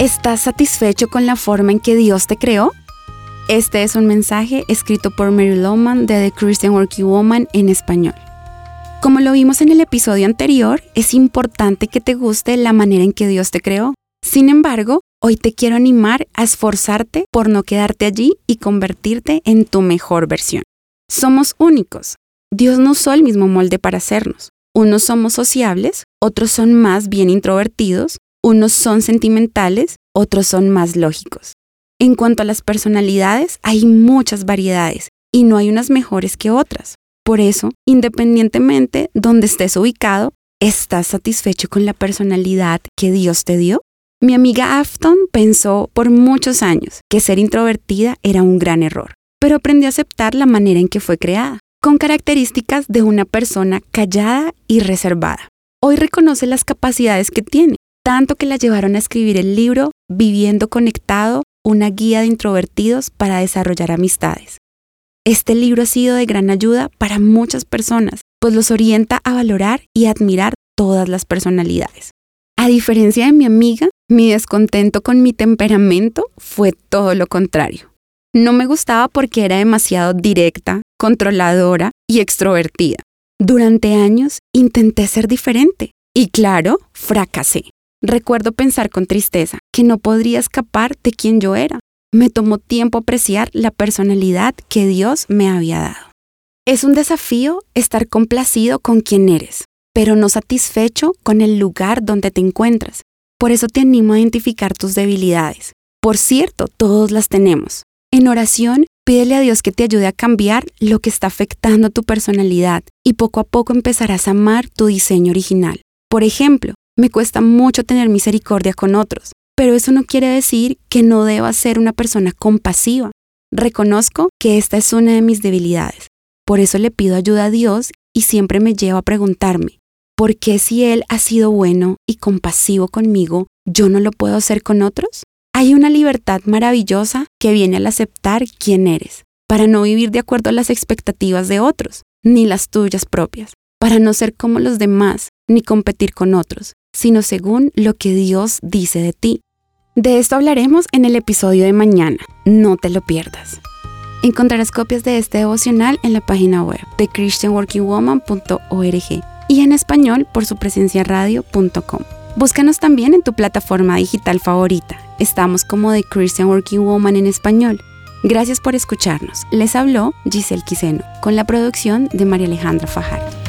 ¿Estás satisfecho con la forma en que Dios te creó? Este es un mensaje escrito por Mary Lowman de The Christian Working Woman en español. Como lo vimos en el episodio anterior, es importante que te guste la manera en que Dios te creó. Sin embargo, hoy te quiero animar a esforzarte por no quedarte allí y convertirte en tu mejor versión. Somos únicos. Dios no usó el mismo molde para hacernos. Unos somos sociables, otros son más bien introvertidos, unos son sentimentales, otros son más lógicos. En cuanto a las personalidades, hay muchas variedades y no hay unas mejores que otras. Por eso, independientemente donde estés ubicado, ¿estás satisfecho con la personalidad que Dios te dio? Mi amiga Afton pensó por muchos años que ser introvertida era un gran error, pero aprendió a aceptar la manera en que fue creada, con características de una persona callada y reservada. Hoy reconoce las capacidades que tiene, tanto que la llevaron a escribir el libro Viviendo Conectado una guía de introvertidos para desarrollar amistades. Este libro ha sido de gran ayuda para muchas personas, pues los orienta a valorar y admirar todas las personalidades. A diferencia de mi amiga, mi descontento con mi temperamento fue todo lo contrario. No me gustaba porque era demasiado directa, controladora y extrovertida. Durante años intenté ser diferente y claro, fracasé. Recuerdo pensar con tristeza que no podría escapar de quien yo era. Me tomó tiempo apreciar la personalidad que Dios me había dado. Es un desafío estar complacido con quien eres, pero no satisfecho con el lugar donde te encuentras. Por eso te animo a identificar tus debilidades. Por cierto, todos las tenemos. En oración, pídele a Dios que te ayude a cambiar lo que está afectando tu personalidad y poco a poco empezarás a amar tu diseño original. Por ejemplo, me cuesta mucho tener misericordia con otros, pero eso no quiere decir que no deba ser una persona compasiva. Reconozco que esta es una de mis debilidades. Por eso le pido ayuda a Dios y siempre me llevo a preguntarme, ¿por qué si Él ha sido bueno y compasivo conmigo, yo no lo puedo hacer con otros? Hay una libertad maravillosa que viene al aceptar quién eres, para no vivir de acuerdo a las expectativas de otros, ni las tuyas propias, para no ser como los demás, ni competir con otros, sino según lo que Dios dice de ti. De esto hablaremos en el episodio de mañana, no te lo pierdas. Encontrarás copias de este devocional en la página web de christianworkingwoman.org y en español por su presencia radio.com. Búscanos también en tu plataforma digital favorita. Estamos como The Christian Working Woman en español. Gracias por escucharnos. Les habló Giselle Quiseno con la producción de María Alejandra Fajardo.